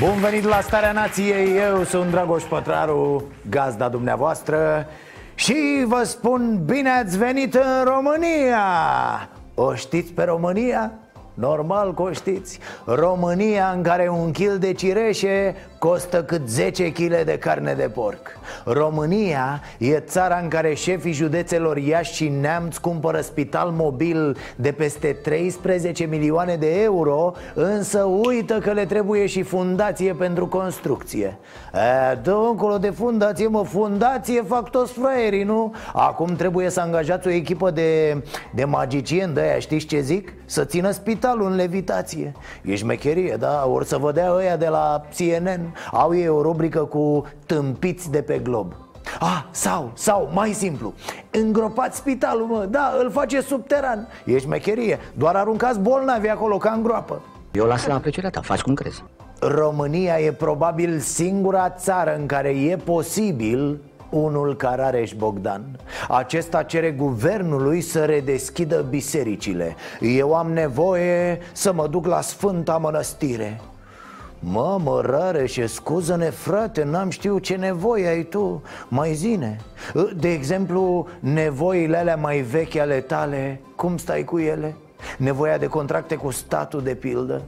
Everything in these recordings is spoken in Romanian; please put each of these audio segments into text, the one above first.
Bun venit la Starea Nației, eu sunt Dragoș Pătraru, gazda dumneavoastră Și vă spun bine ați venit în România O știți pe România? Normal că o știți România în care un kil de cireșe costă cât 10 kg de carne de porc România e țara în care șefii județelor Iași și Neamț cumpără spital mobil de peste 13 milioane de euro Însă uită că le trebuie și fundație pentru construcție e, Dă încolo de fundație, mă, fundație fac toți fraierii, nu? Acum trebuie să angajați o echipă de, de magicieni de aia, știți ce zic? Să țină spitalul în levitație E șmecherie, da? Ori să vă dea ăia de la CNN Au ei o rubrică cu tâmpiți de pe glob. Ah, sau, sau, mai simplu. Îngropați spitalul, mă, da, îl face subteran. E șmecherie, doar aruncați bolnavi acolo ca în groapă. Eu las la aprecierea ta, faci cum crezi. România e probabil singura țară în care e posibil unul ca Rareș Bogdan. Acesta cere guvernului să redeschidă bisericile. Eu am nevoie să mă duc la Sfânta Mănăstire Mă, mă, Rareșe, scuză-ne, frate, n-am știut ce nevoie ai tu Mai zine De exemplu, nevoile alea mai vechi ale tale, cum stai cu ele? Nevoia de contracte cu statul, de pildă?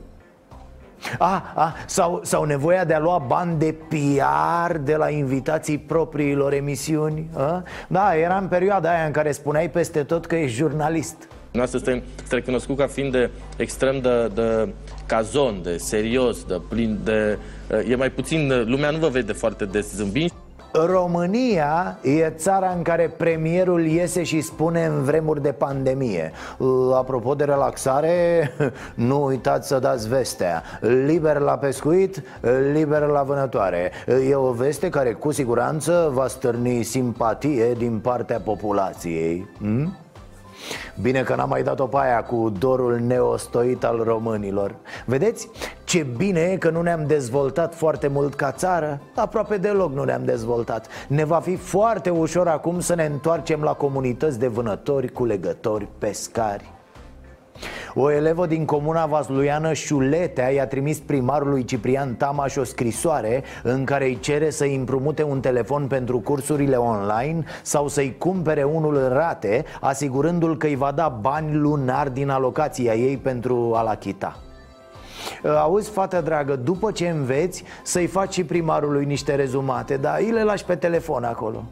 Ah, ah, sau, sau nevoia de a lua bani de PR de la invitații propriilor emisiuni a? Da, era în perioada aia în care spuneai peste tot că ești jurnalist Noastră este, este recunoscut ca fiind de extrem de, de cazon, de serios, de plin de... E mai puțin, lumea nu vă vede foarte des zâmbind România e țara în care premierul iese și spune în vremuri de pandemie. Apropo de relaxare, nu uitați să dați vestea. Liber la pescuit, liber la vânătoare. E o veste care cu siguranță va stârni simpatie din partea populației. Hmm? Bine că n-am mai dat-o pe aia cu dorul neostoit al românilor. Vedeți? Ce bine e că nu ne-am dezvoltat foarte mult ca țară? Aproape deloc nu ne-am dezvoltat. Ne va fi foarte ușor acum să ne întoarcem la comunități de vânători, culegători, pescari o elevă din comuna Vasluiană, Șuletea, i-a trimis primarului Ciprian Tamaș o scrisoare în care îi cere să împrumute un telefon pentru cursurile online sau să-i cumpere unul în rate, asigurându-l că îi va da bani lunar din alocația ei pentru a-l achita. Auzi, fată dragă, după ce înveți să-i faci și primarului niște rezumate, dar îi le lași pe telefon acolo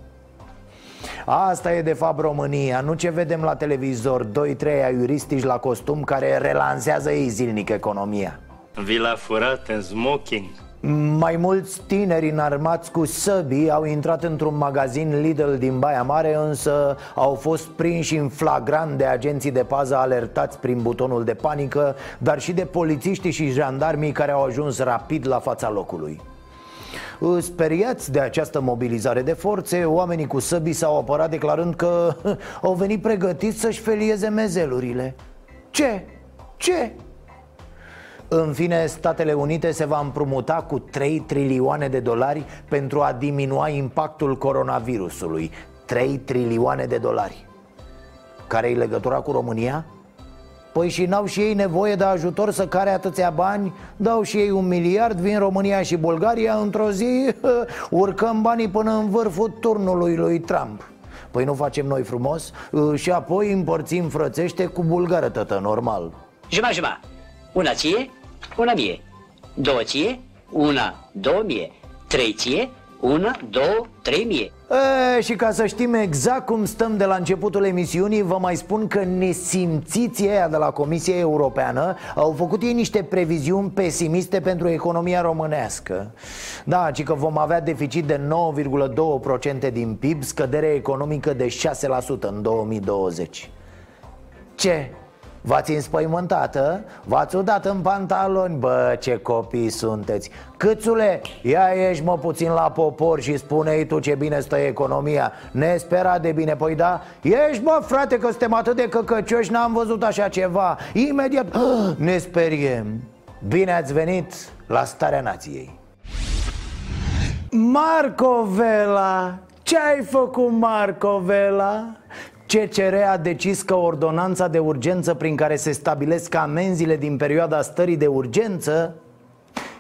Asta e de fapt România, nu ce vedem la televizor Doi, trei aiuristici la costum care relansează ei zilnic economia. Vila furat în smoking. Mai mulți tineri înarmați cu săbii au intrat într-un magazin Lidl din Baia Mare Însă au fost prinși în flagrant de agenții de pază alertați prin butonul de panică Dar și de polițiștii și jandarmii care au ajuns rapid la fața locului Speriați de această mobilizare de forțe, oamenii cu săbii s-au apărat declarând că au venit pregătiți să-și felieze mezelurile Ce? Ce? În fine, Statele Unite se va împrumuta cu 3 trilioane de dolari pentru a diminua impactul coronavirusului 3 trilioane de dolari Care-i legătura cu România? Păi și n-au și ei nevoie de ajutor să care atâția bani? Dau și ei un miliard, vin România și Bulgaria Într-o zi urcăm banii până în vârful turnului lui Trump. Păi nu facem noi frumos? Și apoi împărțim frățește cu bulgară tătă, normal. Juma, juma, una ție, una mie. Două ție, una, două mie. Trei ție, una, două, trei mie. E, Și ca să știm exact cum stăm de la începutul emisiunii Vă mai spun că nesimțiții aia de la Comisia Europeană. Au făcut ei niște previziuni pesimiste pentru economia românească. Da, ci că vom avea deficit de 9,2% din PIB Scădere economică de 6% în 2020 Ce? V-ați înspăimântat, ă? V-ați udat în pantaloni? Bă, ce copii sunteți Câțule, ia ieși mă puțin la popor și spune-i tu ce bine stă economia Ne spera de bine, păi da? Ești mă frate că suntem atât de căcăcioși, n-am văzut așa ceva Imediat ne speriem Bine ați venit la Starea Nației Marco Vela ce ai făcut, Marco Vela? CCR a decis că ordonanța de urgență prin care se stabilesc amenziile din perioada stării de urgență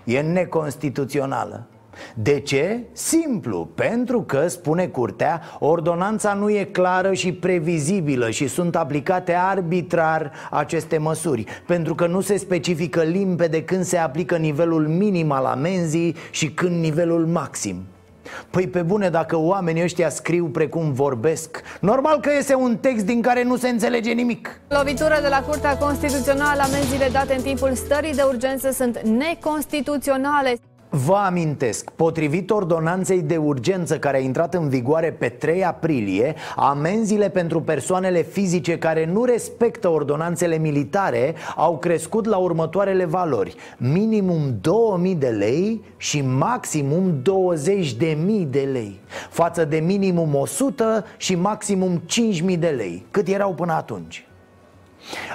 e neconstituțională. De ce? Simplu, pentru că, spune curtea, ordonanța nu e clară și previzibilă și sunt aplicate arbitrar aceste măsuri Pentru că nu se specifică limpede când se aplică nivelul minim al amenzii și când nivelul maxim Păi pe bune, dacă oamenii ăștia scriu precum vorbesc Normal că este un text din care nu se înțelege nimic. Lovitură de la Curtea Constituțională, amenziile date în timpul stării de urgență sunt neconstituționale Vă amintesc, potrivit ordonanței de urgență care a intrat în vigoare pe 3 aprilie, amenziile pentru persoanele fizice care nu respectă ordonanțele militare au crescut la următoarele valori. Minimum 2000 de lei și maximum 20.000 de lei Față de minimum 100 și maximum 5000 de lei, cât erau până atunci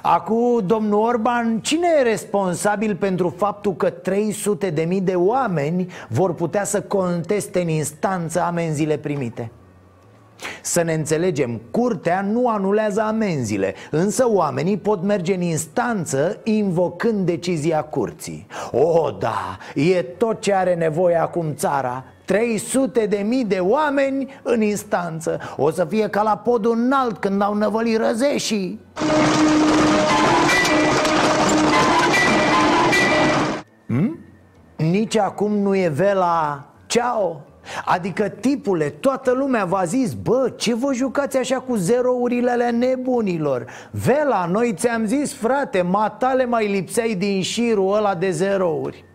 Acum, domnul Orban, cine e responsabil pentru faptul că 300 de mii de oameni vor putea să conteste în instanță amenziile primite? Să ne înțelegem, curtea nu anulează amenziile Însă oamenii pot merge în instanță invocând decizia curții O, oh, da, e tot ce are nevoie acum țara 300 de mii de oameni în instanță. O să fie ca la podul înalt când au năvălit răzeșii. Hmm? Nici acum nu e vela. Ceau. Adică, tipule, toată lumea v-a zis Bă, ce vă jucați așa cu zerourile ale nebunilor? Vela, noi ți-am zis, frate, matale mai lipseai din șirul ăla de zerouri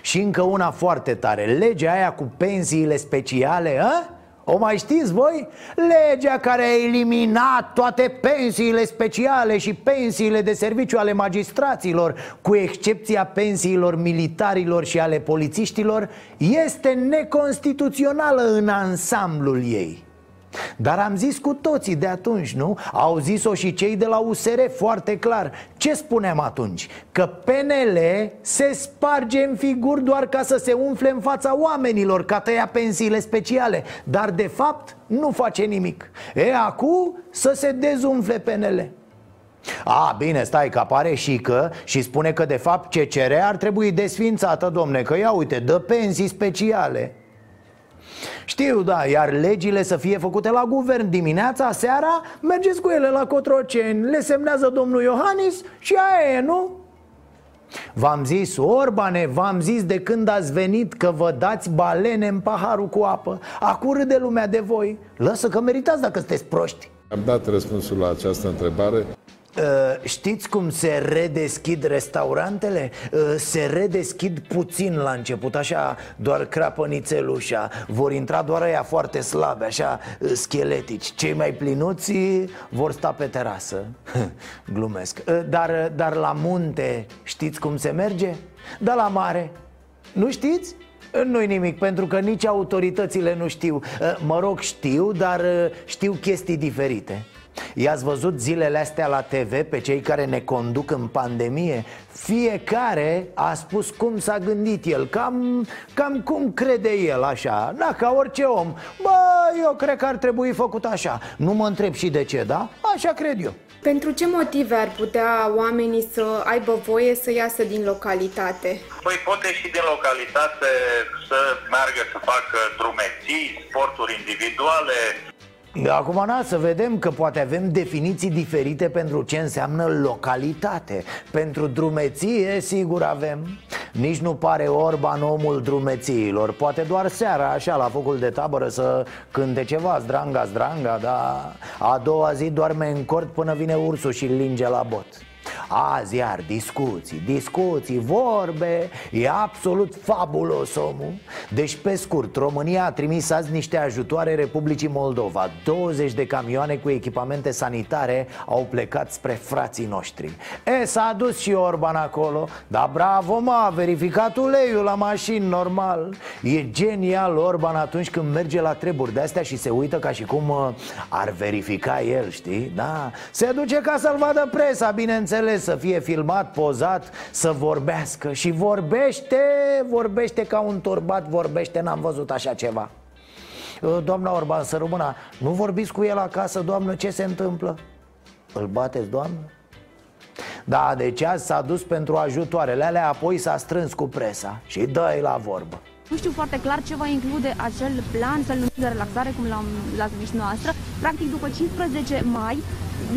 și încă una foarte tare Legea aia cu pensiile speciale, a? O mai știți voi? Legea care a eliminat toate pensiile speciale și pensiile de serviciu ale magistraților Cu excepția pensiilor militarilor și ale polițiștilor Este neconstituțională în ansamblul ei dar am zis cu toții de atunci, nu? Au zis-o și cei de la USR foarte clar. Ce spuneam atunci? Că PNL se sparge în figuri doar ca să se umfle în fața oamenilor Ca tăia pensiile speciale. Dar de fapt nu face nimic. E, acum să se dezumfle PNL a, bine, stai, că apare și că și spune că de fapt CCR ar trebui desfințată, domne Că ia uite, dă pensii speciale știu, da, iar legile să fie făcute la guvern dimineața, seara Mergeți cu ele la Cotroceni, le semnează domnul Iohannis și aia e, nu? V-am zis, Orbane, v-am zis de când ați venit că vă dați balene în paharul cu apă. Acum râde lumea de voi. Lăsă că meritați dacă sunteți proști. Am dat răspunsul la această întrebare. Uh, știți cum se redeschid restaurantele? Uh, se redeschid puțin la început, așa, doar crapănițel ușa Vor intra doar aia foarte slabe, așa, uh, scheletici Cei mai plinuți vor sta pe terasă Glumesc dar, dar la munte știți cum se merge? Da la mare Nu știți? Nu-i nimic, pentru că nici autoritățile nu știu Mă rog, știu, dar știu chestii diferite I-ați văzut zilele astea la TV pe cei care ne conduc în pandemie? Fiecare a spus cum s-a gândit el, cam, cam cum crede el așa Da, ca orice om Bă, eu cred că ar trebui făcut așa Nu mă întreb și de ce, da? Așa cred eu pentru ce motive ar putea oamenii să aibă voie să iasă din localitate? Păi pot ieși din localitate să meargă să facă drumeții, sporturi individuale, Acum, na, să vedem că poate avem definiții diferite pentru ce înseamnă localitate. Pentru drumeție, sigur avem. Nici nu pare Orban omul drumețiilor. Poate doar seara, așa, la focul de tabără să cânte ceva. Zdranga, zdranga, dar a doua zi doarme în cort până vine ursul și linge la bot Azi iar discuții, discuții, vorbe E absolut fabulos omul. Deci pe scurt, România a trimis azi niște ajutoare Republicii Moldova. 20 de camioane cu echipamente sanitare au plecat spre frații noștri. E, s-a dus și Orban acolo. Dar bravo, mă, a verificat uleiul la mașini, normal. E genial Orban atunci când merge la treburi de astea și se uită ca și cum uh, ar verifica el, știi? Da, se duce ca să-l vadă presa, bineînțeles, să fie filmat, pozat, să vorbească Și vorbește, vorbește ca un turbat, vorbește, n-am văzut așa ceva Uh, Doamna Orban, să rămână Nu vorbiți cu el acasă, doamnă, ce se întâmplă? Îl bateți, doamnă? Da, deci azi s-a dus pentru ajutoarele alea Apoi s-a strâns cu presa Și dă la vorbă nu știu foarte clar ce va include acel plan, fel numit de relaxare, cum l-am, l-ați numit și noastră. Practic, după 15 mai,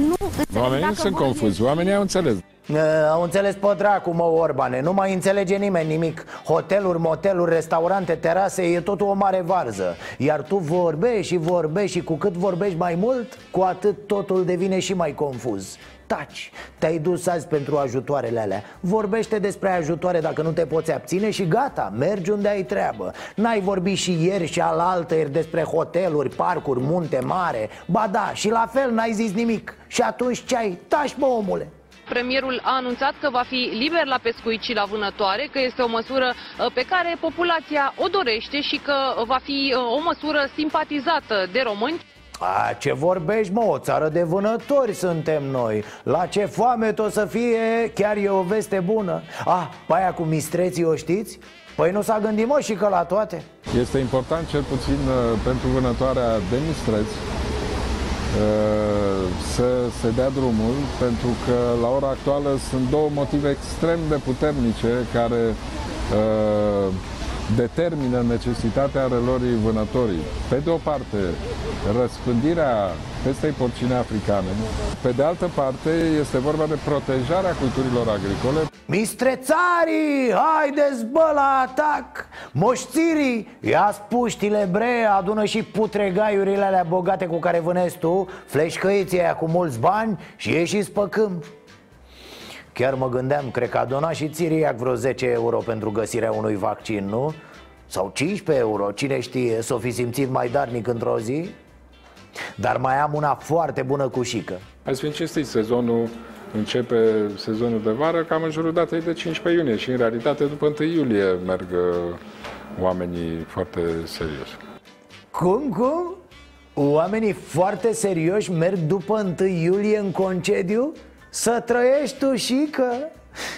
nu înțeleg Oamenii dacă sunt vor confuzi, oamenii au înțeles. Uh, Au înțeles pe dracu, mă, Orbane. Nu mai înțelege nimeni nimic. Hoteluri, moteluri, restaurante, terase E totul o mare varză. Iar tu vorbești și vorbești Și cu cât vorbești mai mult Cu atât totul devine și mai confuz. Taci, te-ai dus azi pentru ajutoarele alea. Vorbește despre ajutoare dacă nu te poți abține Și gata, mergi unde ai treabă. N-ai vorbit și ieri și alaltă ieri Despre hoteluri, parcuri, munte mare. Ba da, și la fel n-ai zis nimic. Și atunci ce ai? Taci, mă, omule Premierul a anunțat că va fi liber la pescuit și la vânătoare, că este o măsură uh, pe care populația o dorește și că va fi uh, o măsură simpatizată de români. A, ce vorbești, mă, o țară de vânători suntem noi La ce foame o să fie, chiar e o veste bună Ah, pe aia cu mistreții o știți? Păi nu s-a gândit, mă, și că la toate Este important, cel puțin uh, pentru vânătoarea de mistreți, uh, să se dea drumul, pentru că la ora actuală sunt două motive extrem de puternice care uh, determină necesitatea relorii vânătorii. Pe de o parte, răspândirea pestei porcine africane, pe de altă parte, este vorba de protejarea culturilor agricole. Mistrețarii, haideți bă la atac Moșțirii, ia puștile bre Adună și putregaiurile alea bogate cu care vânezi tu Fleșcăiții aia cu mulți bani și ieșiți pe câmp Chiar mă gândeam, cred că a donat și Țiriac vreo 10 euro pentru găsirea unui vaccin, nu? Sau 15 euro, cine știe, s-o fi simțit mai darnic într-o zi? Dar mai am una foarte bună cu șică Hai să fim cinstiți, sezonul începe sezonul de vară cam în jurul datei de 15 iunie și în realitate după 1 iulie merg uh, oamenii foarte serioși. Cum, cum? Oamenii foarte serioși merg după 1 iulie în concediu? Să trăiești tu și că...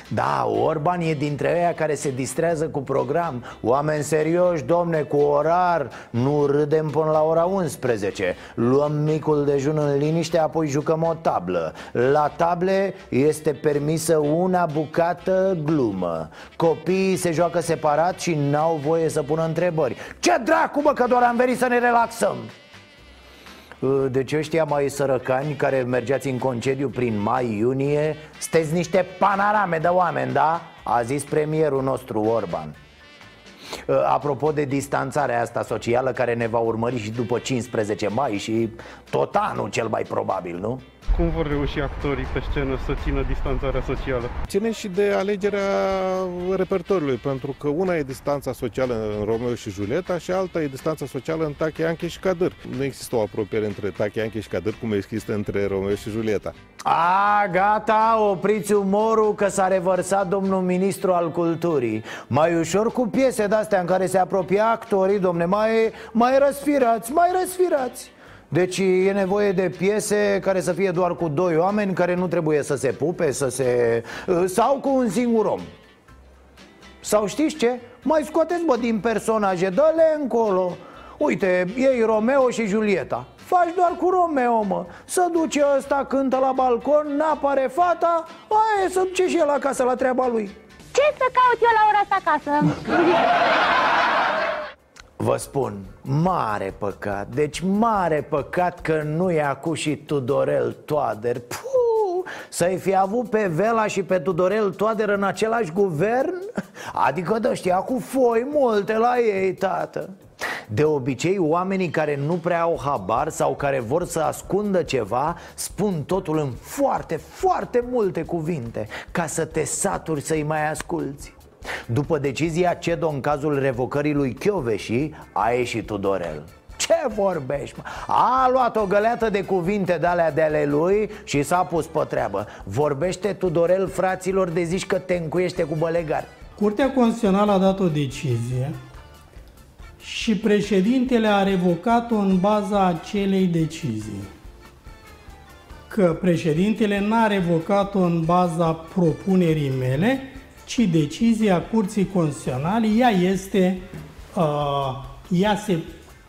Da, Orban e dintre ăia care se distrează cu program. Oameni serioși, domne, cu orar. Nu râdem până la ora 11 Luăm micul dejun în liniște, apoi jucăm o tablă. La table este permisă una bucată glumă. Copiii se joacă separat și n-au voie să pună întrebări. Ce dracu, bă, că doar am venit să ne relaxăm deci ăștia mai sărăcani care mergeați în concediu prin mai-iunie Sunteți niște panorame de oameni, da? A zis premierul nostru Orban Apropo de distanțarea asta socială care ne va urmări și după 15 mai și tot anul cel mai probabil, nu? Cum vor reuși actorii pe scenă să țină distanțarea socială? Ține și de alegerea repertoriului, pentru că una e distanța socială în Romeo și Julieta și alta e distanța socială în Tache, Anche și Cadâr. Nu există o apropiere între Tache, Anche și Cadâr cum există între Romeo și Julieta. A, gata, opriți umorul că s-a revărsat domnul ministru al culturii Mai ușor cu piese de-astea în care se apropie actorii, domne, mai, mai răsfirați, mai răsfirați deci e nevoie de piese care să fie doar cu doi oameni Care nu trebuie să se pupe, să se... Sau cu un singur om. Sau știți ce? Mai scoateți, bă, din personaje, dă-le încolo. Uite, ei Romeo și Julieta. Faci doar cu Romeo, mă. Să duce ăsta, cântă la balcon, n-apare fata Aia să duce și el acasă la treaba lui. Ce să caut eu la ora asta acasă? Vă spun, mare păcat, deci mare păcat că nu e acu și Tudorel Toader. Puh, Să-i fi avut pe Vela și pe Tudorel Toader în același guvern? Adică de ăștia cu foi multe la ei, tată. De obicei, oamenii care nu prea au habar sau care vor să ascundă ceva Spun totul în foarte, foarte multe cuvinte Ca să te saturi să-i mai asculți după decizia CEDO în cazul revocării lui Chioveși, a ieșit Tudorel ce vorbești, mă? A luat o găleată de cuvinte de alea de ale lui și s-a pus pe treabă Vorbește Tudorel fraților de zici că te încuiește cu bălegari Curtea Constituțională a dat o decizie și președintele a revocat-o în baza acelei decizii. Că președintele n-a revocat-o în baza propunerii mele, ci decizia Curții Constituționale, ea este, uh, ea se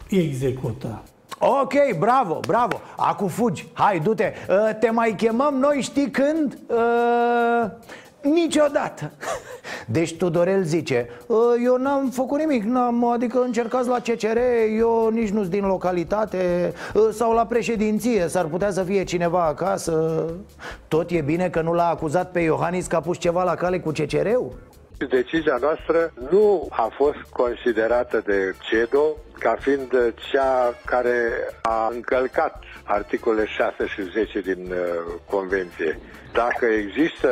execută. Ok, bravo, bravo, acum fugi, hai, du-te uh, Te mai chemăm noi, știi când? Uh, niciodată Deci Tudorel zice "Uh, Eu n-am făcut nimic, n-am, adică încercați la CCR Eu nici nu-s din localitate uh, Sau la președinție, s-ar putea să fie cineva acasă Tot e bine că nu l-a acuzat pe Iohannis că a pus ceva la cale cu CCR-ul? Decizia noastră nu a fost considerată de CEDO ca fiind cea care a încălcat articolele 6 și 10 din uh, Convenție. Dacă există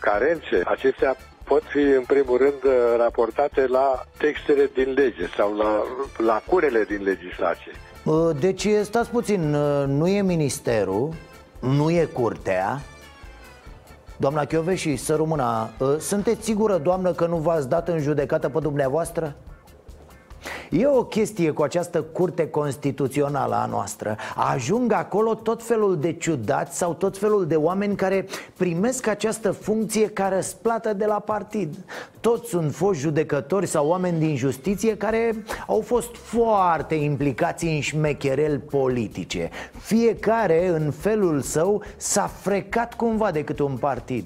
carențe, acestea pot fi în primul rând uh, raportate la textele din lege sau la lacunele din legislație. Uh, Deci, stați puțin, uh, nu e ministerul, nu e curtea Doamna Chioveși, să rămână, sunteți sigură, doamnă, că nu v-ați dat în judecată pe dumneavoastră? E o chestie cu această curte constituțională a noastră. Ajung acolo tot felul de ciudați sau tot felul de oameni care primesc această funcție ca răsplată de la partid. Toți sunt foști judecători sau oameni din justiție care au fost foarte implicați în șmecherel politice. Fiecare, în felul său, s-a frecat cumva de câte un partid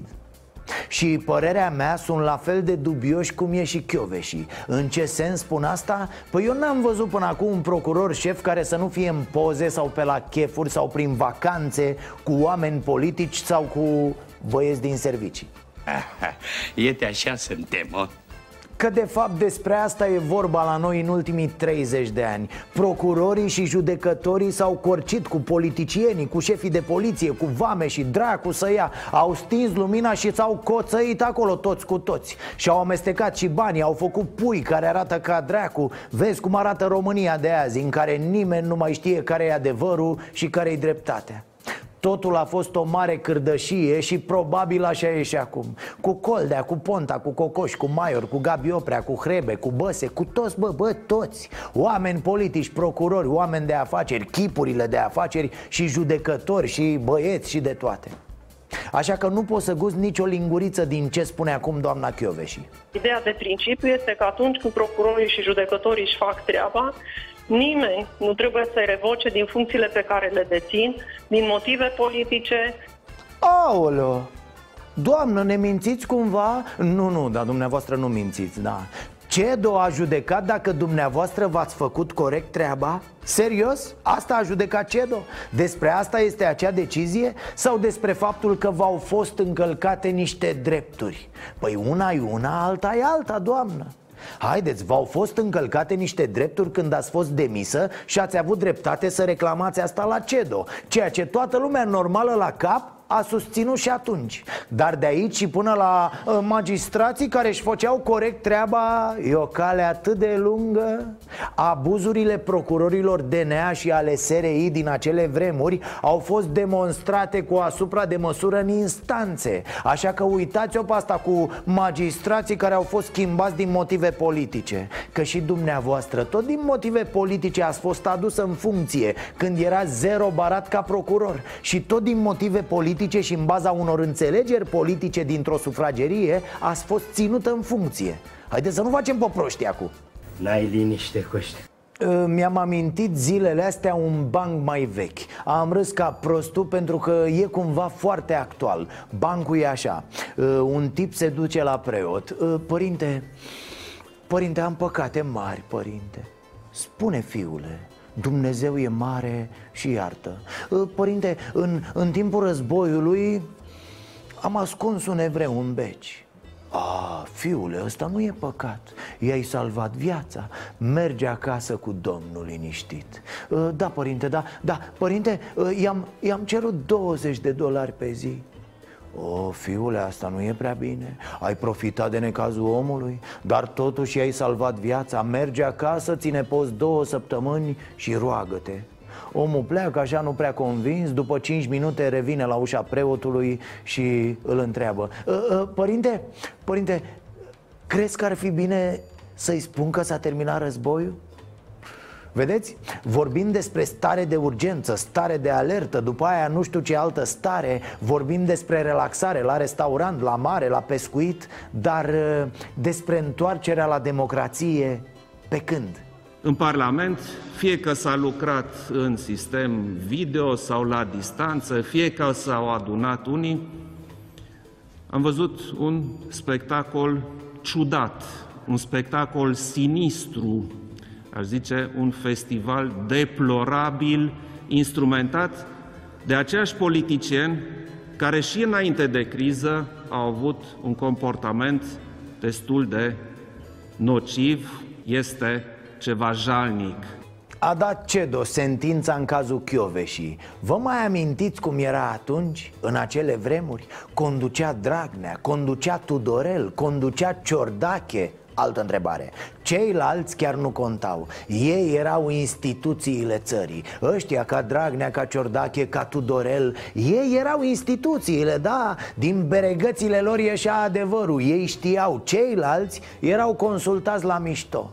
și părerea mea sunt la fel de dubioși cum e și Chioveși. În ce sens spun asta? Păi eu n-am văzut până acum un procuror șef care să nu fie în poze sau pe la chefuri sau prin vacanțe Cu oameni politici sau cu băieți din servicii. Iete așa suntem, mă Că de fapt despre asta e vorba la noi în ultimii 30 de ani. Procurorii și judecătorii s-au corcit cu politicienii, cu șefii de poliție, cu vame și dracu să ia. Au stins lumina și s-au coțăit acolo toți cu toți. Și-au amestecat și banii, au făcut pui care arată ca dracu. Vezi cum arată România de azi, în care nimeni nu mai știe care e adevărul și care e dreptatea Totul a fost o mare cârdășie și probabil așa e și acum. Cu Coldea, cu Ponta, cu Cocoș, cu Maior, cu Gabi Oprea, cu Hrebe, cu Băse, cu toți, bă, bă, toți. Oameni politici, procurori, oameni de afaceri, chipurile de afaceri și judecători și băieți și de toate. Așa că nu pot să gust nicio linguriță din ce spune acum doamna Chioveși. Ideea de principiu este că atunci când procurorii și judecătorii își fac treaba, nimeni nu trebuie să-i revoce din funcțiile pe care le dețin, din motive politice. Aoleo! Doamnă, ne mințiți cumva? Nu, nu, dar dumneavoastră nu mințiți, da CEDO a judecat dacă dumneavoastră v-ați făcut corect treaba? Serios? Asta a judecat CEDO? Despre asta este acea decizie? Sau despre faptul că v-au fost încălcate niște drepturi? Păi una e una, alta e alta, doamnă Haideți, v-au fost încălcate niște drepturi când ați fost demisă și ați avut dreptate să reclamați asta la CEDO Ceea ce toată lumea normală la cap a susținut și atunci. Dar de aici și până la uh, magistrații care își făceau corect treaba E o cale atât de lungă. Abuzurile procurorilor DNA și ale SRI din acele vremuri Au fost demonstrate cu asupra de măsură în instanțe. Așa că uitați-o pe asta cu magistrații care au fost schimbați din motive politice. Că și dumneavoastră tot din motive politice ați fost adus în funcție Când era zero barat ca procuror. Și tot din motive politice politice și în baza unor înțelegeri politice dintr-o sufragerie ați fost ținută în funcție. Haideți să nu facem pe proști acum. N-ai liniște, Coște mi-am amintit zilele astea un banc mai vechi. Am râs ca prostul pentru că e cumva foarte actual. Bancul e așa. Un tip se duce la preot. Părinte, părinte, am păcate mari, părinte. Spune, fiule, Dumnezeu e mare și iartă. Părinte, în, în timpul războiului am ascuns un evreu în beci. A, fiule, ăsta nu e păcat. I-ai salvat viața. Merge acasă cu domnul liniștit. Uh, Da, părinte, da, da Părinte, uh, i-am, i-am cerut 20 de dolari pe zi o, fiule, asta nu e prea bine. Ai profitat de necazul omului Dar totuși ai salvat viața. Merge acasă, ține post două săptămâni și roagă-te. Omul pleacă așa nu prea convins După 5 minute revine la ușa preotului și îl întreabă. "Ă, ă, Părinte, părinte, crezi că ar fi bine să-i spun că s-a terminat războiul? Vedeți? Vorbim despre stare de urgență, stare de alertă După aia nu știu ce altă stare Vorbim despre relaxare la restaurant, la mare, la pescuit Dar uh, despre întoarcerea la democrație pe când? În Parlament, fie că s-a lucrat în sistem video sau la distanță, fie că s-au adunat unii, am văzut un spectacol ciudat, un spectacol sinistru, aș zice, un festival deplorabil, instrumentat de aceiași politicieni care și înainte de criză au avut un comportament destul de nociv, este ceva jalnic. A dat CEDO sentința în cazul Chioveșii Vă mai amintiți cum era atunci, în acele vremuri? Conducea Dragnea, conducea Tudorel, conducea Ciordache Altă întrebare. Ceilalți chiar nu contau. Ei erau instituțiile țării. Ăștia ca Dragnea, ca Ciordache, ca Tudorel Ei erau instituțiile, da? Din beregățile lor ieșea adevărul. Ei știau. Ceilalți erau consultați la mișto.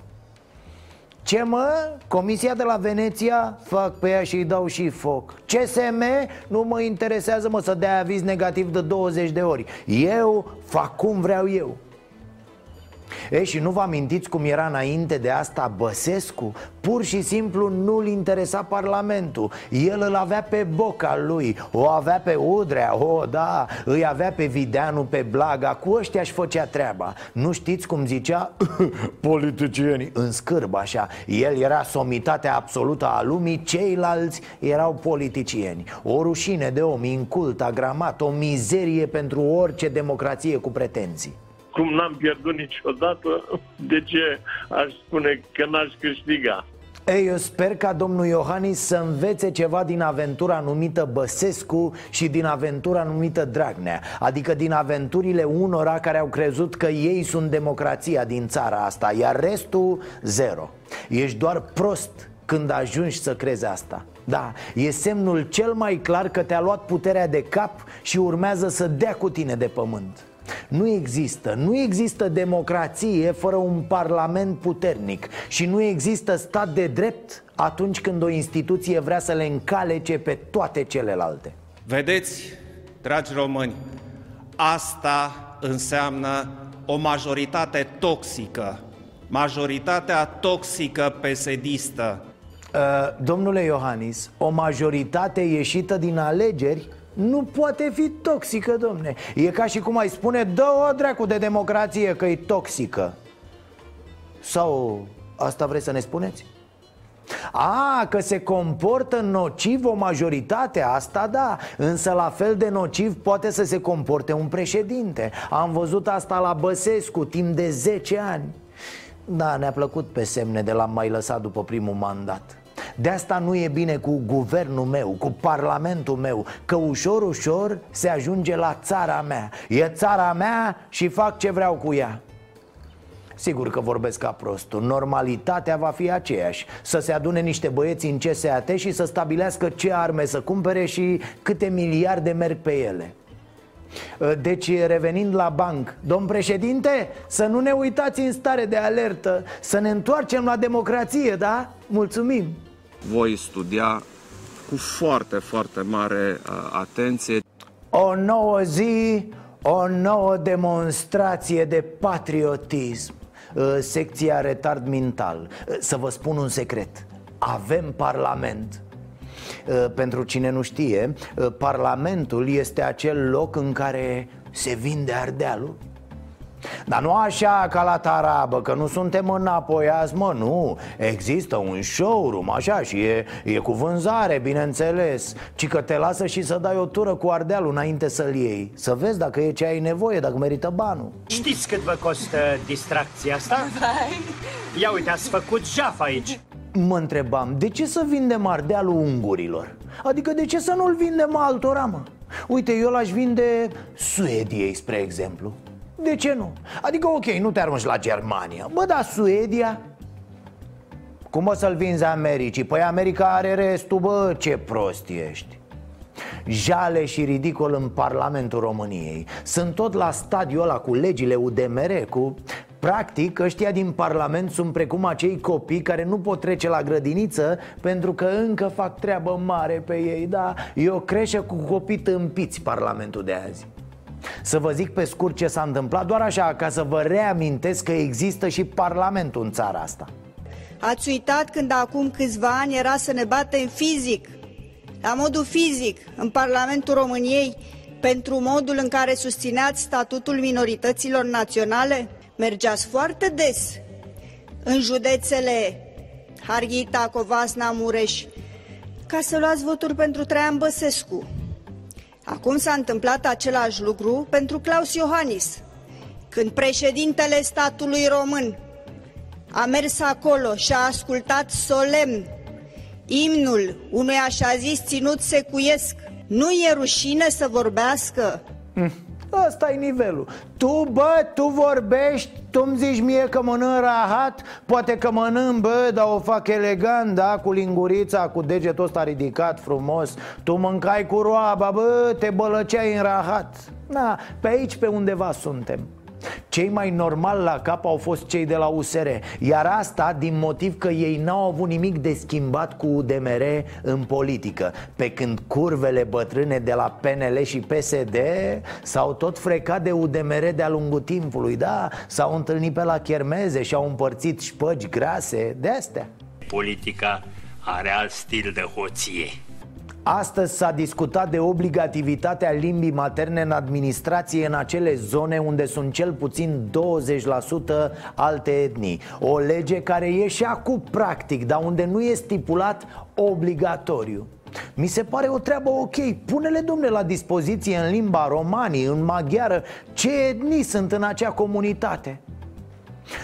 Ce mă? Comisia de la Veneția? Fac pe ea și îi dau și foc. CSM? Nu mă interesează mă să dea aviz negativ de 20 de ori. Eu fac cum vreau eu E, și nu vă amintiți cum era înainte de asta Băsescu? Pur și simplu nu-l interesa Parlamentul. El îl avea pe boca lui O avea pe Udrea, o da Îi avea pe Videanu, pe Blaga Cu ăștia își făcea treaba. Nu știți cum zicea? Politicienii? În scârb așa. El era somitatea absolută a lumii Ceilalți erau politicieni. O rușine de om incult, agramat O mizerie pentru orice democrație cu pretenții cum n-am pierdut niciodată, de ce aș spune că n-aș câștiga? Ei, eu sper ca domnul Iohannis să învețe ceva din aventura numită Băsescu și din aventura numită Dragnea Adică din aventurile unora care au crezut că ei sunt democrația din țara asta Iar restul, zero. Ești doar prost când ajungi să crezi asta. Da, e semnul cel mai clar că te-a luat puterea de cap și urmează să dea cu tine de pământ nu există, nu există democrație fără un parlament puternic Și nu există stat de drept atunci când o instituție vrea să le încalece pe toate celelalte Vedeți, dragi români, asta înseamnă o majoritate toxică, majoritatea toxică pesedistă. Uh, domnule Iohannis, o majoritate ieșită din alegeri nu poate fi toxică, domne. E ca și cum ai spune, dă o dracu de democrație că e toxică. Sau asta vreți să ne spuneți? A, că se comportă nociv o majoritate, asta da Însă la fel de nociv poate să se comporte un președinte. Am văzut asta la Băsescu timp de 10 ani. Da, ne-a plăcut pe semne de l-am mai lăsat după primul mandat de asta nu e bine cu guvernul meu, cu parlamentul meu Că ușor, ușor se ajunge la țara mea. E țara mea și fac ce vreau cu ea. Sigur că vorbesc ca prostul. Normalitatea va fi aceeași. Să se adune niște băieți în CSAT și să stabilească ce arme să cumpere și câte miliarde merg pe ele. Deci, revenind la banc Domn președinte, să nu ne uitați în stare de alertă Să ne întoarcem la democrație, da? Mulțumim! Voi studia cu foarte, foarte mare uh, atenție. O nouă zi, o nouă demonstrație de patriotism uh, Secția retard mental. Uh, Să vă spun un secret. Avem parlament. Pentru cine nu știe, Parlamentul este acel loc în care se vinde ardealul Dar nu așa ca la tarabă, că nu suntem înapoiați, mă, nu. Există un showroom, așa, și e, e cu vânzare, bineînțeles. Ci că te lasă și să dai o tură cu ardealul înainte să-l iei. Să vezi dacă e ce ai nevoie, dacă merită banul. Știți cât vă costă distracția asta? Ia uite, ați făcut jaf aici. Mă întrebam, de ce să vindem ardealul ungurilor? Adică de ce să nu-l vindem altora, mă? Uite, eu l-aș vinde Suediei, spre exemplu De ce nu? Adică, ok, nu te arunci la Germania Bă, da, Suedia Cum o să-l vinzi Americii? Păi America are restul, bă, ce prost ești Jale și ridicol în Parlamentul României Sunt tot la stadiul ăla cu legile UDMR Cu Practic, ăștia din Parlament sunt precum acei copii care nu pot trece la grădiniță pentru că încă fac treabă mare pe ei, da? E o creșă cu copii tâmpiți Parlamentul de azi. Să vă zic pe scurt ce s-a întâmplat, doar așa, ca să vă reamintesc că există și Parlamentul în țara asta. Ați uitat când acum câțiva ani era să ne batem fizic, la modul fizic, în Parlamentul României, pentru modul în care susțineați statutul minorităților naționale? mergeați foarte des în județele Harghita, Covasna, Mureș, ca să luați voturi pentru Traian Băsescu. Acum s-a întâmplat același lucru pentru Claus Iohannis, când președintele statului român a mers acolo și a ascultat solemn imnul unui așa zis ținut secuiesc. Nu e rușine să vorbească? Mm. Ăsta e nivelul Tu, bă, tu vorbești, tu îmi zici mie că mănânc rahat? Poate că mănânc, bă, dar o fac elegant, da, cu lingurița, cu degetul ăsta ridicat frumos. Tu mâncai cu roaba, bă, te bălăceai în rahat. Na, pe aici pe undeva suntem cei mai normal la cap au fost cei de la USR Iar asta din motiv că ei n-au avut nimic de schimbat cu UDMR în politică Pe când curvele bătrâne de la PNL și PSD S-au tot frecat de UDMR de-a lungul timpului Da, s-au întâlnit pe la chermeze și au împărțit șpăgi grase De astea Politica are alt stil de hoție. Astăzi s-a discutat de obligativitatea limbii materne în administrație în acele zone unde sunt cel puțin 20% alte etnii. O lege care e și acum practic, dar unde nu e stipulat obligatoriu. Mi se pare o treabă ok. Pune-le, domne, la dispoziție în limba romanii, în maghiară Ce etnii sunt în acea comunitate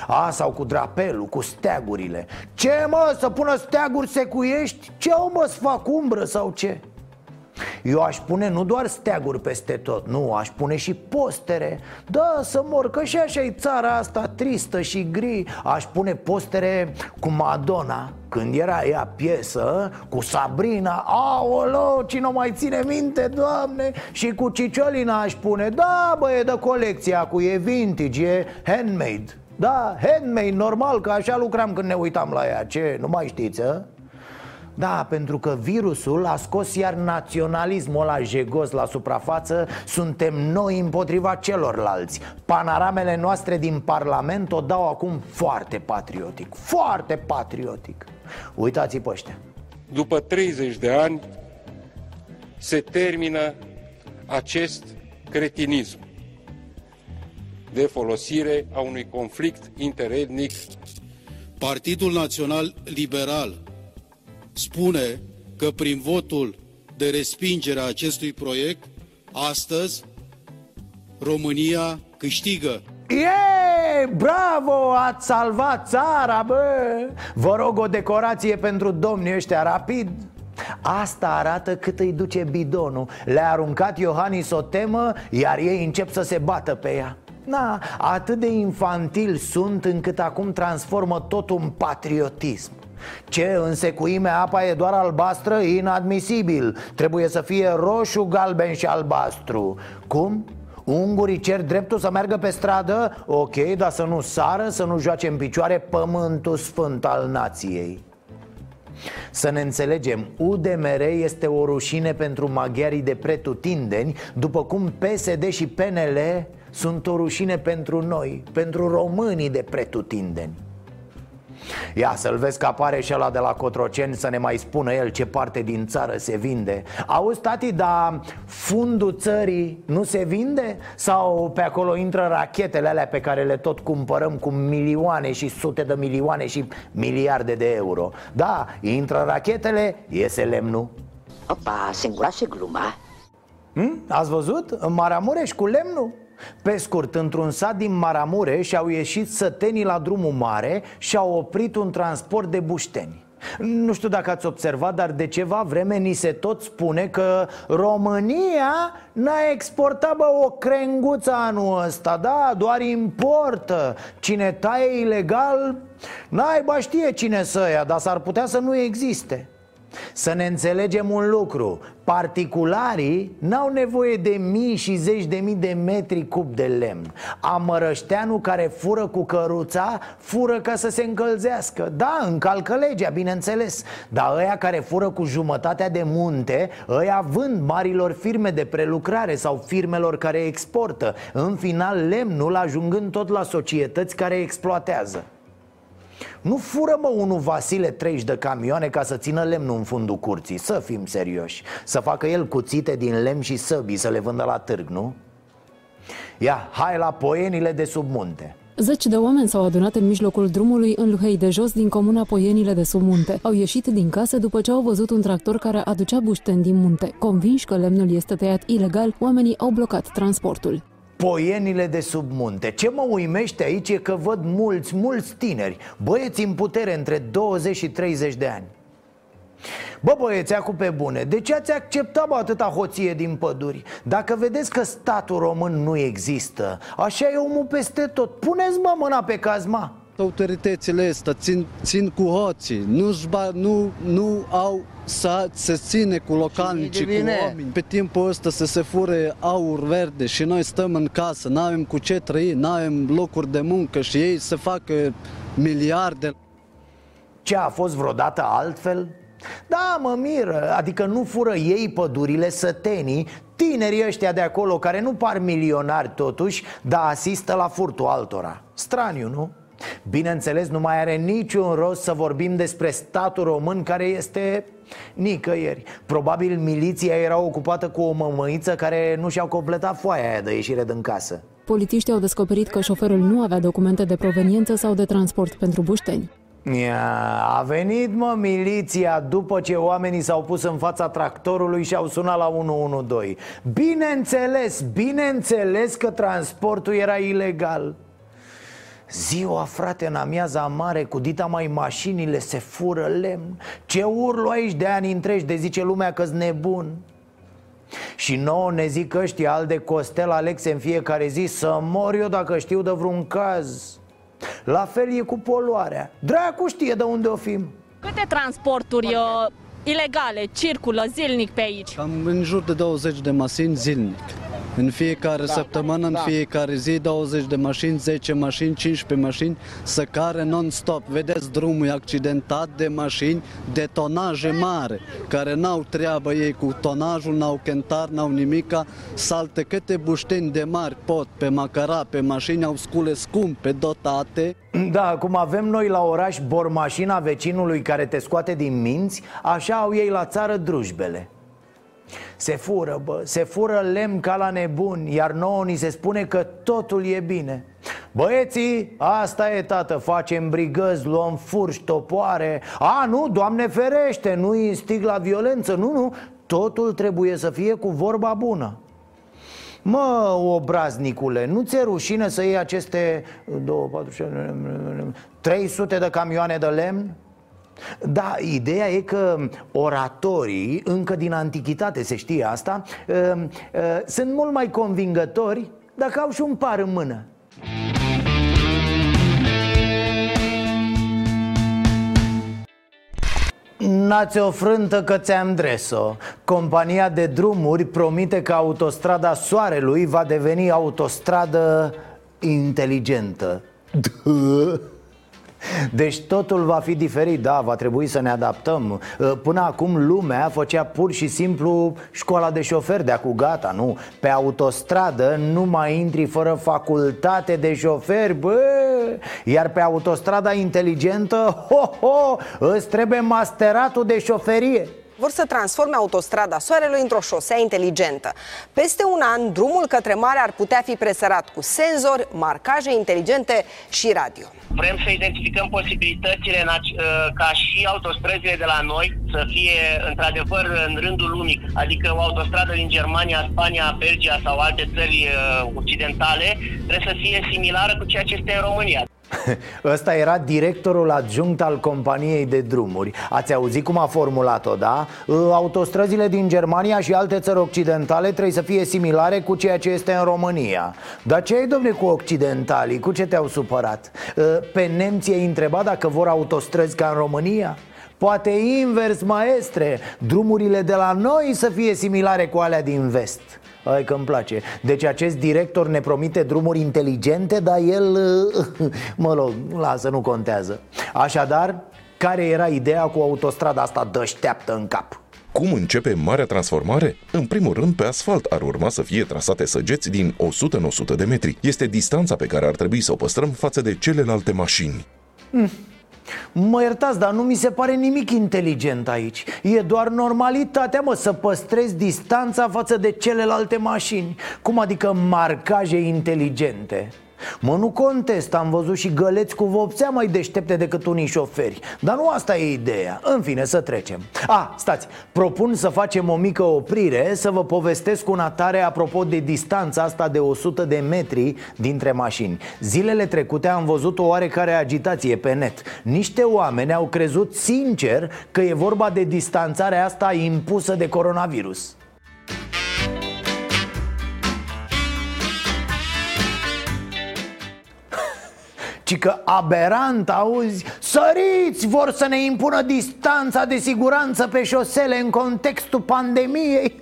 a, sau cu drapelul, cu steagurile. Ce mă, să pună steaguri secuiești? Ce au mă, să fac umbră sau ce? Eu aș pune nu doar steaguri peste tot, nu, aș pune și postere. Da, să mor, că și așa e țara asta tristă și gri. Aș pune postere cu Madonna când era ea piesă cu Sabrina. Aolo, cine o mai ține minte, doamne? Și cu Ciciolina aș pune. Da, bă, e de colecția cu e vintage, e handmade da, handmade, normal, că așa lucram când ne uitam la ea. Ce, nu mai știți, a? Da, pentru că virusul a scos iar naționalismul ăla jegos la suprafață. Suntem noi împotriva celorlalți. Panoramele noastre din Parlament o dau acum foarte patriotic Foarte patriotic. Uitați-i pe ăștia. După 30 de ani se termină acest cretinism de folosire a unui conflict interetnic. Partidul Național Liberal spune că prin votul de respingere a acestui proiect, astăzi România câștigă. Yeah, bravo, ați salvat țara, bă! Vă rog o decorație pentru domnii ăștia rapid Asta arată cât îi duce bidonul Le-a aruncat Iohannis o temă, iar ei încep să se bată pe ea Na, atât de infantil sunt încât acum transformă totul în patriotism ce, în secuime apa e doar albastră? Inadmisibil Trebuie să fie roșu, galben și albastru Cum? Ungurii cer dreptul să meargă pe stradă? Ok, dar să nu sară, să nu joace în picioare pământul sfânt al nației să ne înțelegem, UDMR este o rușine pentru maghiarii de pretutindeni După cum PSD și PNL sunt o rușine pentru noi, pentru românii de pretutindeni Ia să-l vezi că apare și ăla de la Cotroceni Să ne mai spună el ce parte din țară se vinde Auzi, tati, dar fundul țării nu se vinde? Sau pe acolo intră rachetele alea pe care le tot cumpărăm Cu milioane și sute de milioane și miliarde de euro Da, intră rachetele, iese lemnul Opa, se îngroase gluma hmm? Ați văzut? În Maramureș cu lemnul? Pe scurt, într-un sat din Maramureș au ieșit sătenii la drumul mare și au oprit un transport de bușteni. Nu știu dacă ați observat, dar de ceva vreme ni se tot spune că România n-a exportat bă, o crenguță anul ăsta, da, doar importă. Cine taie ilegal, n-ai știe cine să ia, dar s-ar putea să nu existe să ne înțelegem un lucru Particularii n-au nevoie de mii și zeci de mii de metri cub de lemn. Amărășteanul care fură cu căruța Fură ca să se încălzească. Da, încalcă legea, bineînțeles. Dar ăia care fură cu jumătatea de munte Ăia vând marilor firme de prelucrare Sau firmelor care exportă. În final lemnul ajungând tot la societăți care exploatează nu fură mă unul Vasile 30 de camioane ca să țină lemnul în fundul curții Să fim serioși Să facă el cuțite din lemn și săbii să le vândă la târg, nu? Ia, hai la poienile de sub munte Zeci de oameni s-au adunat în mijlocul drumului în Luhei de Jos din comuna Poienile de sub munte. Au ieșit din casă după ce au văzut un tractor care aducea bușteni din munte. Convinși că lemnul este tăiat ilegal, oamenii au blocat transportul poienile de sub munte. Ce mă uimește aici e că văd mulți, mulți tineri Băieți în putere între 20 și 30 de ani. Bă băieți, cu pe bune, de ce ați acceptat bă, atâta hoție din păduri? Dacă vedeți că statul român nu există, așa e omul peste tot. Puneți mă mâna pe cazma Autoritățile astea țin, țin cu hoții, nu, nu, nu au să se ține cu localnici, cu oameni. Pe timpul ăsta să se fure aur verde și noi stăm în casă, nu avem cu ce trăi, nu avem locuri de muncă și ei să facă miliarde. Ce a fost vreodată altfel? Da, mă miră, adică nu fură ei pădurile sătenii Tinerii ăștia de acolo care nu par milionari totuși Dar asistă la furtul altora Straniu, nu? Bineînțeles, nu mai are niciun rost să vorbim despre statul român care este nicăieri. Probabil miliția era ocupată cu o mămăiță care nu și-au completat foaia aia de ieșire din casă. Polițiștii au descoperit că șoferul nu avea documente de proveniență sau de transport pentru bușteni. Ia, a venit mă miliția după ce oamenii s-au pus în fața tractorului și au sunat la 112 Bineînțeles, bineînțeles că transportul era ilegal Ziua, frate, în amiaza mare, cu dita mai mașinile se fură lemn. Ce urlu aici de ani întregi, de zice lumea că-s nebun. Și nouă ne zic ăștia al de Costel Alexe în fiecare zi Să mor eu dacă știu de vreun caz. La fel e cu poluarea. Dracu știe de unde o fim. Câte transporturi uh, ilegale circulă zilnic pe aici? Cam în jur de 20 de mașini zilnic în fiecare da, săptămână, în da. fiecare zi, 20 de mașini, 10 mașini, 15 mașini, să care non-stop. Vedeți, drumul e accidentat de mașini de tonaje mare, care n-au treabă ei cu tonajul, n-au cântar, n-au nimica, salte câte bușteni de mari pot pe macara, pe mașini, au scule scumpe, dotate. Da, cum avem noi la oraș bormașina vecinului care te scoate din minți, așa au ei la țară drujbele. Se fură, bă, se fură lemn ca la nebun Iar nouă ni se spune că totul e bine. Băieții, asta e tată, facem brigăzi, luăm furși, topoare. A, nu, Doamne ferește, nu instig la violență, nu, nu Totul trebuie să fie cu vorba bună. Mă, obraznicule, nu ți-e rușine să iei aceste 2, 4, 6, 300 de camioane de lemn? Da, ideea e că oratorii, încă din antichitate se știe asta, uh, uh, sunt mult mai convingători dacă au și un par în mână. N-ați o frântă că ți-am dres-o. Compania de drumuri promite că autostrada Soarelui va deveni autostradă inteligentă deci totul va fi diferit, da, va trebui să ne adaptăm uh, Până acum lumea făcea pur și simplu școala de șofer de cu gata, nu? Pe autostradă nu mai intri fără facultate de șofer, bă, Iar pe autostrada inteligentă, ho, ho, îți trebuie masteratul de șoferie vor să transforme autostrada Soarelui într-o șosea inteligentă. Peste un an, drumul către mare ar putea fi presărat cu senzori, marcaje inteligente și radio. Vrem să identificăm posibilitățile ă, ca și autostrăzile de la noi să fie într-adevăr în rândul lumii, adică o autostradă din Germania, Spania, Belgia sau alte țări ă, occidentale trebuie să fie similară cu ceea ce este în România. Ăsta era directorul adjunct al companiei de drumuri Ați auzit cum a formulat-o, da? Autostrăzile din Germania și alte țări occidentale trebuie să fie similare cu ceea ce este în România Dar ce ai, domne, cu occidentalii? Cu ce te-au supărat? Pe nemții ai întrebat dacă vor autostrăzi ca în România? Poate invers, maestre Drumurile de la noi să fie similare cu alea din vest Hai că îmi place Deci acest director ne promite drumuri inteligente Dar el, mă rog, lasă, nu contează Așadar, care era ideea cu autostrada asta dășteaptă în cap? Cum începe marea transformare? În primul rând, pe asfalt ar urma să fie trasate săgeți din 100 în 100 de metri. Este distanța pe care ar trebui să o păstrăm față de celelalte mașini. Mm. Mă iertați, dar nu mi se pare nimic inteligent aici E doar normalitatea, mă, să păstrezi distanța față de celelalte mașini Cum adică marcaje inteligente? Mă, nu contest, am văzut și găleți cu vopsea mai deștepte decât unii șoferi. Dar nu asta e ideea. În fine, să trecem. A, stați, propun să facem o mică oprire Să vă povestesc un atare apropo de distanța asta de 100 de metri dintre mașini. Zilele trecute am văzut o oarecare agitație pe net. Niște oameni au crezut sincer că e vorba de distanțarea asta impusă de coronavirus ci că aberant, auzi, săriți, vor să ne impună distanța de siguranță pe șosele în contextul pandemiei.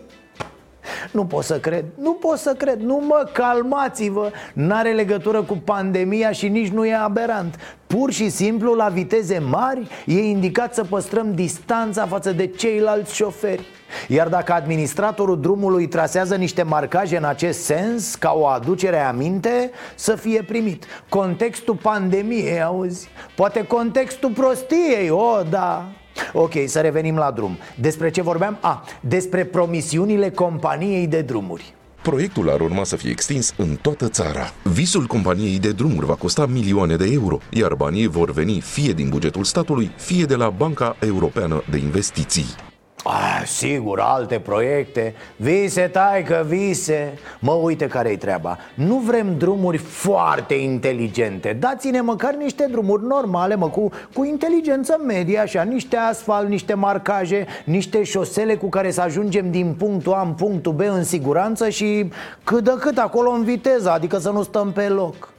Nu pot să cred, nu pot să cred, nu mă calmați-vă. N-are legătură cu pandemia și nici nu e aberant. Pur și simplu, la viteze mari, e indicat să păstrăm distanța față de ceilalți șoferi iar dacă administratorul drumului trasează niște marcaje în acest sens, ca o aducere a minte, să fie primit Contextul pandemiei, auzi? Poate contextul prostiei, o, da Ok, să revenim la drum Despre ce vorbeam? A, despre promisiunile companiei de drumuri Proiectul ar urma să fie extins în toată țara. Visul companiei de drumuri va costa milioane de euro, iar banii vor veni fie din bugetul statului, fie de la Banca Europeană de Investiții. Ah, sigur, alte proiecte. Vise, taică, vise. Mă, uite care-i treaba. Nu vrem drumuri foarte inteligente. Dați-ne măcar niște drumuri normale, mă, cu, cu inteligență medie Așa, niște asfalt, niște marcaje Niște șosele cu care să ajungem din punctul A în punctul B în siguranță Și cât de cât acolo în viteză Adică să nu stăm pe loc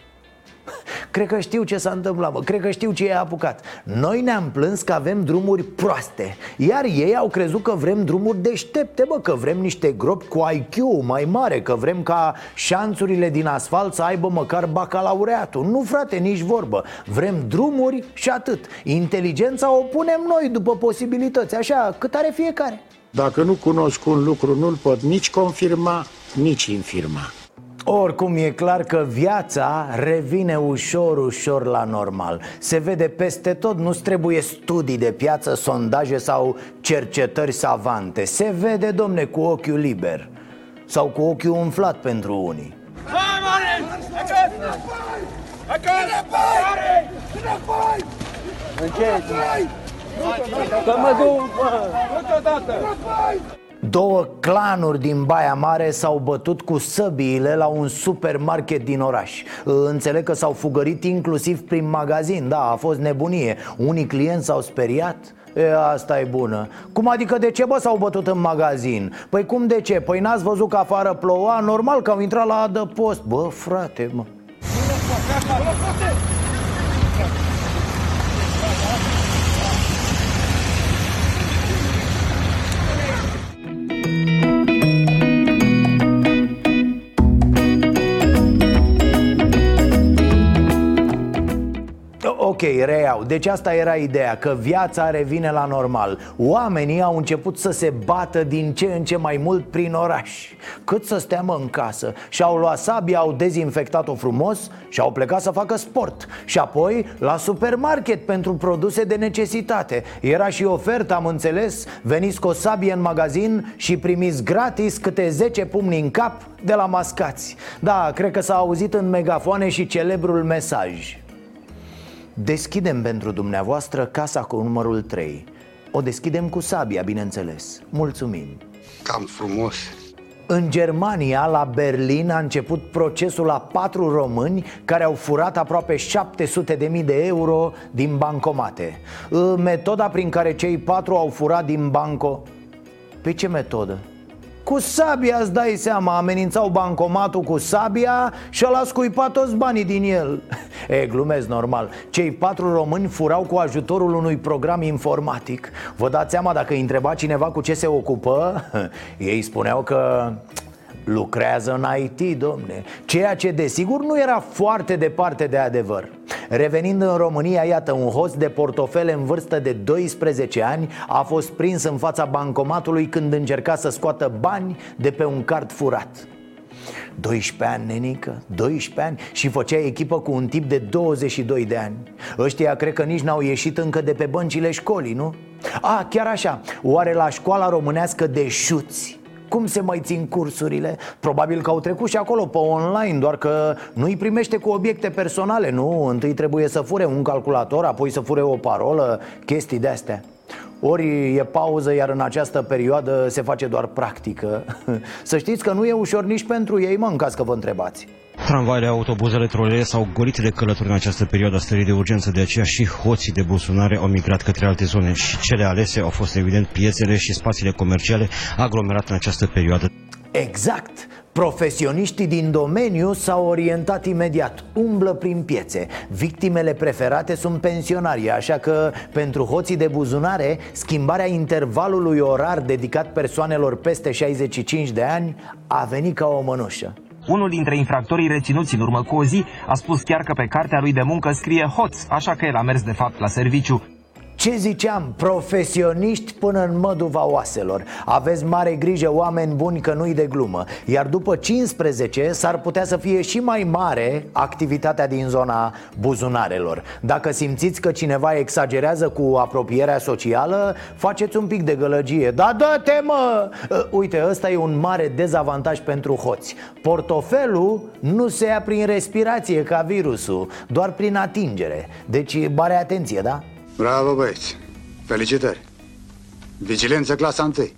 Cred că știu ce s-a întâmplat, mă. cred că știu ce i-a apucat. Noi ne-am plâns că avem drumuri proaste. Iar ei au crezut că vrem drumuri deștepte, bă Că vrem niște gropi cu IQ mai mare Că vrem ca șanțurile din asfalt să aibă măcar bacalaureatul. Nu, frate, nici vorbă. Vrem drumuri și atât. Inteligența o punem noi după posibilități Așa, cât are fiecare. Dacă nu cunosc un lucru, nu-l pot nici confirma, nici infirma oricum e clar că viața revine ușor, ușor la normal. Se vede peste tot, nu trebuie studii de piață, sondaje sau cercetări savante. Se vede, domne, cu ochiul liber Sau cu ochiul umflat pentru unii. Că mă duc, Două clanuri din Baia Mare s-au bătut cu săbiile la un supermarket din oraș. Înțeleg că s-au fugărit inclusiv prin magazin, da, a fost nebunie. Unii clienți s-au speriat? E, asta e bună. Cum adică de ce, bă, s-au bătut în magazin? Păi cum de ce? Păi n-ați văzut că afară ploua? Normal că au intrat la adăpost. Bă, frate, mă Ok, reiau, deci asta era ideea, că viața revine la normal. Oamenii au început să se bată din ce în ce mai mult prin oraș Cât să stea mă în casă. Și-au luat sabia, au dezinfectat-o frumos și au plecat să facă sport. Și apoi la supermarket pentru produse de necesitate. Era și ofertă, am înțeles, veniți cu o sabie în magazin și primiți gratis câte 10 pumni în cap de la mascați. Da, cred că s-a auzit în megafoane și celebrul mesaj Deschidem pentru dumneavoastră casa cu numărul 3 O deschidem cu sabia, bineînțeles. Mulțumim. Cam frumos. În Germania, la Berlin, a început procesul a patru români care au furat aproape 700 de mii de euro din bancomate. Metoda prin care cei patru au furat din banco... Pe ce metodă? Cu sabia îți dai seama, amenințau bancomatul cu sabia și l-a scuipat toți banii din el. E, glumesc normal. Cei patru români furau cu ajutorul unui program informatic. Vă dați seama dacă îi întreba cineva cu ce se ocupă? Ei spuneau că lucrează în IT, domne. Ceea ce desigur nu era foarte departe de adevăr. Revenind în România, iată, un host de portofele în vârstă de 12 ani A fost prins în fața bancomatului când încerca să scoată bani de pe un card furat. 12 ani, nenică, 12 ani. Și făcea echipă cu un tip de 22 de ani. Ăștia cred că nici n-au ieșit încă de pe băncile școlii, nu? A, chiar așa, oare la școala românească de șuți cum se mai țin cursurile? Probabil că au trecut și acolo pe online Doar că nu îi primește cu obiecte personale, nu? Întâi trebuie să fure un calculator, apoi să fure o parolă Chestii de-astea ori e pauză, iar în această perioadă se face doar practică Să știți că nu e ușor nici pentru ei, mă, în caz că vă întrebați Tramvaiele, autobuzele, troleele s-au golit de călători în această perioadă a stării de urgență, de aceea și hoții de buzunare au migrat către alte zone și cele alese au fost evident piețele și spațiile comerciale aglomerate în această perioadă. Exact! Profesioniștii din domeniu s-au orientat imediat, umblă prin piețe Victimele preferate sunt pensionarii, așa că pentru hoții de buzunare Schimbarea intervalului orar dedicat persoanelor peste 65 de ani a venit ca o mănușă unul dintre infractorii reținuți în urmă cu o zi a spus chiar că pe cartea lui de muncă scrie hoț, așa că el a mers de fapt la serviciu. Ce ziceam? Profesioniști până în măduva oaselor Aveți mare grijă, oameni buni, că nu-i de glumă Iar după 15 s-ar putea să fie și mai mare activitatea din zona buzunarelor Dacă simțiți că cineva exagerează cu apropierea socială Faceți un pic de gălăgie Da, dă-te mă! Ă, uite, ăsta e un mare dezavantaj pentru hoți Portofelul nu se ia prin respirație ca virusul Doar prin atingere Deci, bare atenție, da? Bravo, băieți! Felicitări! Vigilență clasa 1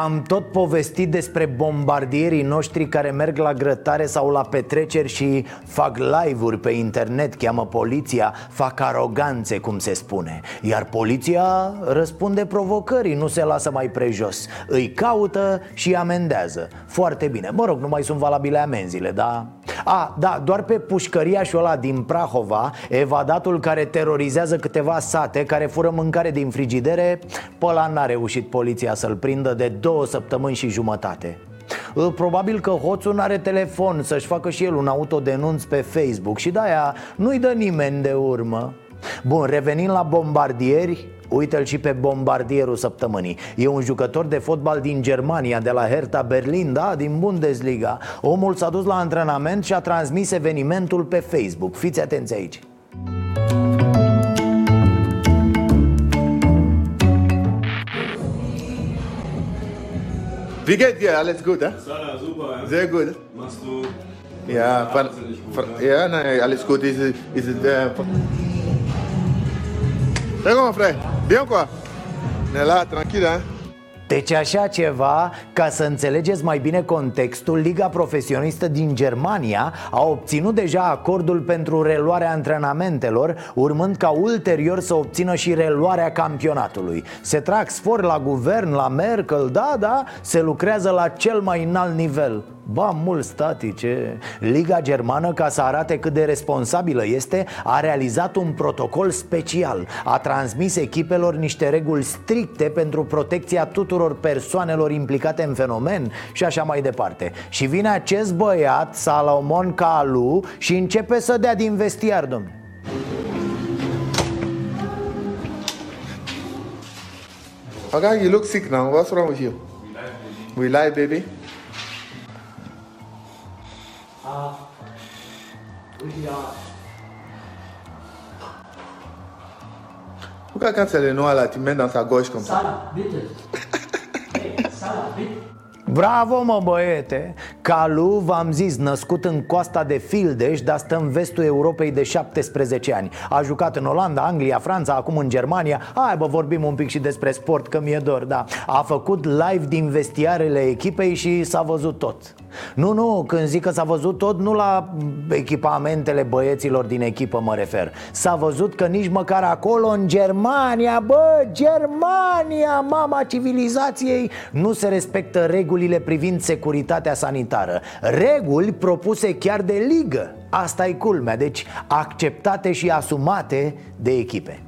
am tot povestit despre bombardierii noștri care merg la grătare sau la petreceri și fac live-uri pe internet, cheamă poliția, fac aroganțe, cum se spune. Iar poliția răspunde provocării, nu se lasă mai prejos. Îi caută și amendează. Foarte bine, mă rog, nu mai sunt valabile amenziile, da? A, da, doar pe pușcăriașul ăla din Prahova Evadatul care terorizează câteva sate Care fură mâncare din frigidere Pe ăla n-a reușit poliția să-l prindă de două săptămâni și jumătate. Probabil că hoțul n-are telefon să-și facă și el un autodenunț pe Facebook Și de-aia nu-i dă nimeni de urmă. Bun, revenind la bombardieri Uite-l și pe bombardierul săptămânii. E un jucător de fotbal din Germania, de la Hertha Berlin, da, din Bundesliga. Omul s-a dus la antrenament și a transmis evenimentul pe Facebook. Fiți atenți aici Wie geht dir? Alles gut, eh? super. Sehr gut. Machst du? Ja, von, von, ja, nein, alles gut. Ist, ist, äh, Frei. Bem, quoi? Ne la, tranquila, eh? Deci așa ceva, ca să înțelegeți mai bine contextul, Liga Profesionistă din Germania a obținut deja acordul pentru reluarea antrenamentelor, urmând ca ulterior să obțină și reluarea campionatului. Se trag sfori la guvern, la Merkel, da, da, se lucrează la cel mai înalt nivel ba mult statice, Liga Germană, ca să arate cât de responsabilă este, a realizat un protocol special. A transmis echipelor niște reguli stricte pentru protecția tuturor persoanelor implicate în fenomen și așa mai departe. Și vine acest băiat, Salomon Calu, și începe să dea din vestiar, domnule. Okay, you look sick now. What's wrong with you? We lie, baby. We lie, baby. Pourquoi quand c'est le noir là, tu mets dans sa gauche comme ça Bravo, mă, băiete! Calu, v-am zis, născut în coasta de Fildeș, dar stă în vestul Europei de 17 ani. A jucat în Olanda, Anglia, Franța, acum în Germania. Hai, bă, vorbim un pic și despre sport, că mi-e dor, da. A făcut live din vestiarele echipei și s-a văzut tot. Nu, nu, când zic că s-a văzut tot, nu la echipamentele băieților din echipă mă refer. S-a văzut că nici măcar acolo, în Germania, bă, Germania, mama civilizației Nu se respectă regulile privind securitatea sanitară Reguli propuse chiar de ligă Asta e culmea, deci acceptate și asumate de echipe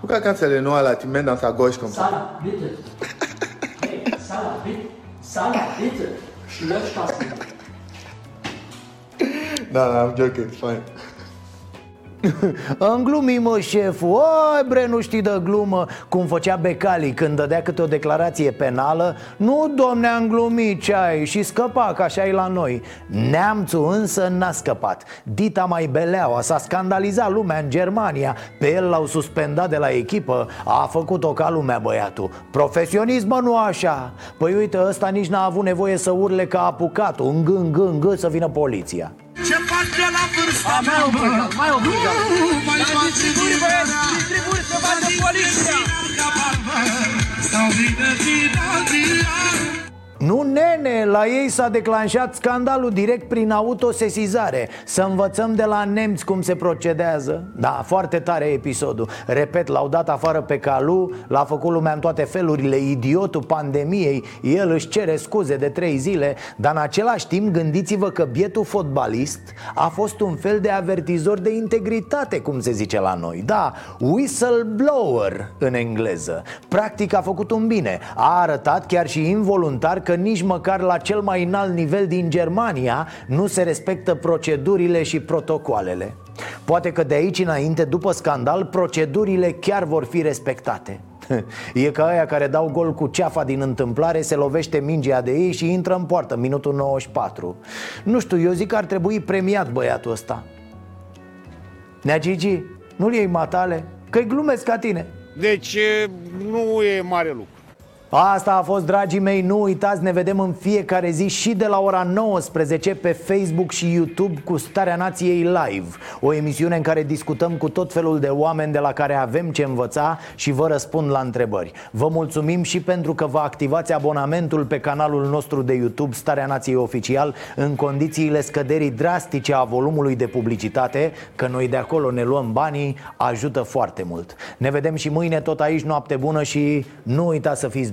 Pourquoi quand c'est le noir là, tu mets dans sa gauche comme ça Sala, bitte. Hey, Sala, bitte. Sala, bitte. Lösch das bitte. No, no, I'm joking, it's fine. În glumii, mă, șeful Oi, bre, nu știi de glumă Cum făcea Becali când dădea câte o declarație penală Nu, domne, am glumit ce ai Și scăpa, că așa e la noi. Neamțul însă n-a scăpat. Dita mai beleaua S-a scandalizat lumea în Germania. Pe el l-au suspendat de la echipă. A făcut-o ca lumea băiatul. Profesionism, mă, nu așa. Păi uite, ăsta nici n-a avut nevoie să urle ca apucatul. În gând, gând, gând să vină poliția Ce face la vârsta mea? Mai obligat, mai obligat. Mai distriburi, băieți, distriburi, să vadă poliția. Sau vină Nu, nene, la ei s-a declanșat scandalul direct prin autosesizare. Să învățăm de la nemți cum se procedează. Da, foarte tare episodul. Repet, l-au dat afară pe Calu L-a făcut lumea în toate felurile Idiotul pandemiei. El își cere scuze de trei zile Dar în același timp gândiți-vă că bietul fotbalist A fost un fel de avertizor de integritate Cum se zice la noi. Da, whistleblower în engleză. Practic a făcut un bine. A arătat chiar și involuntar că nici măcar la cel mai înalt nivel din Germania nu se respectă procedurile și protocoalele. Poate că de aici înainte, după scandal, procedurile chiar vor fi respectate. E ca aia care dau gol cu ceafa din întâmplare Se lovește mingea de ei și intră în poartă Minutul 94 Nu știu, eu zic că ar trebui premiat băiatul ăsta Nea Gigi, nu-l iei matale? Că-i glumesc ca tine Deci nu e mare lucru. Asta a fost, dragii mei, nu uitați, ne vedem în fiecare zi și de la ora 19 pe Facebook și YouTube cu Starea Nației Live O emisiune în care discutăm cu tot felul de oameni de la care avem ce învăța și vă răspund la întrebări. Vă mulțumim și pentru că vă activați abonamentul pe canalul nostru de YouTube Starea Nației Oficial În condițiile scăderii drastice a volumului de publicitate Că noi de acolo ne luăm banii, ajută foarte mult. Ne vedem și mâine tot aici, noapte bună și nu uitați să fiți